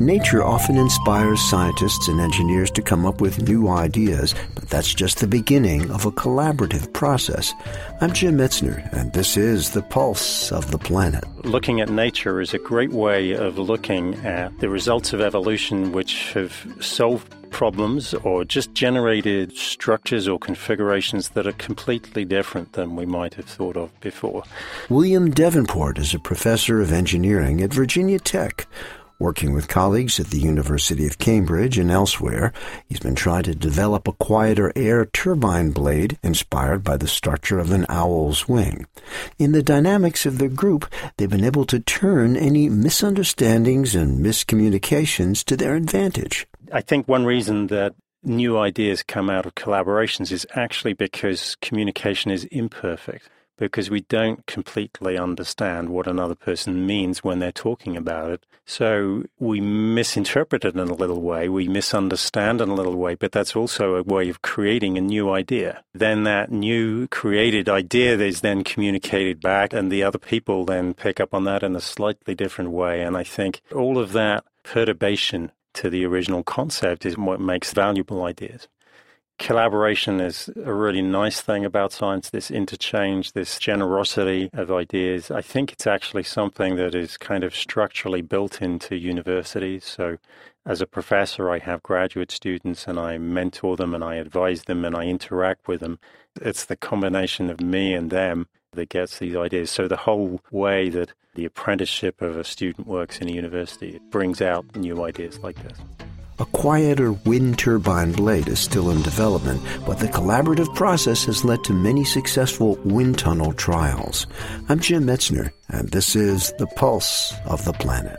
Nature often inspires scientists and engineers to come up with new ideas, but that's just the beginning of a collaborative process. I'm Jim Metzner, and this is The Pulse of the Planet. Looking at nature is a great way of looking at the results of evolution which have solved problems or just generated structures or configurations that are completely different than we might have thought of before. William Devenport is a professor of engineering at Virginia Tech. Working with colleagues at the University of Cambridge and elsewhere, he's been trying to develop a quieter air turbine blade inspired by the structure of an owl's wing. In the dynamics of their group, they've been able to turn any misunderstandings and miscommunications to their advantage. I think one reason that new ideas come out of collaborations is actually because communication is imperfect because we don't completely understand what another person means when they're talking about it. So we misinterpret it in a little way, we misunderstand in a little way, but that's also a way of creating a new idea. Then that new created idea is then communicated back, and the other people then pick up on that in a slightly different way. And I think all of that perturbation to the original concept is what makes valuable ideas collaboration is a really nice thing about science, this interchange, this generosity of ideas. I think it's actually something that is kind of structurally built into universities. So, as a professor, I have graduate students and I mentor them and I advise them and I interact with them. It's the combination of me and them that gets these ideas. So, the whole way that the apprenticeship of a student works in a university brings out new ideas like this. A quieter wind turbine blade is still in development, but the collaborative process has led to many successful wind tunnel trials. I'm Jim Metzner, and this is The Pulse of the Planet.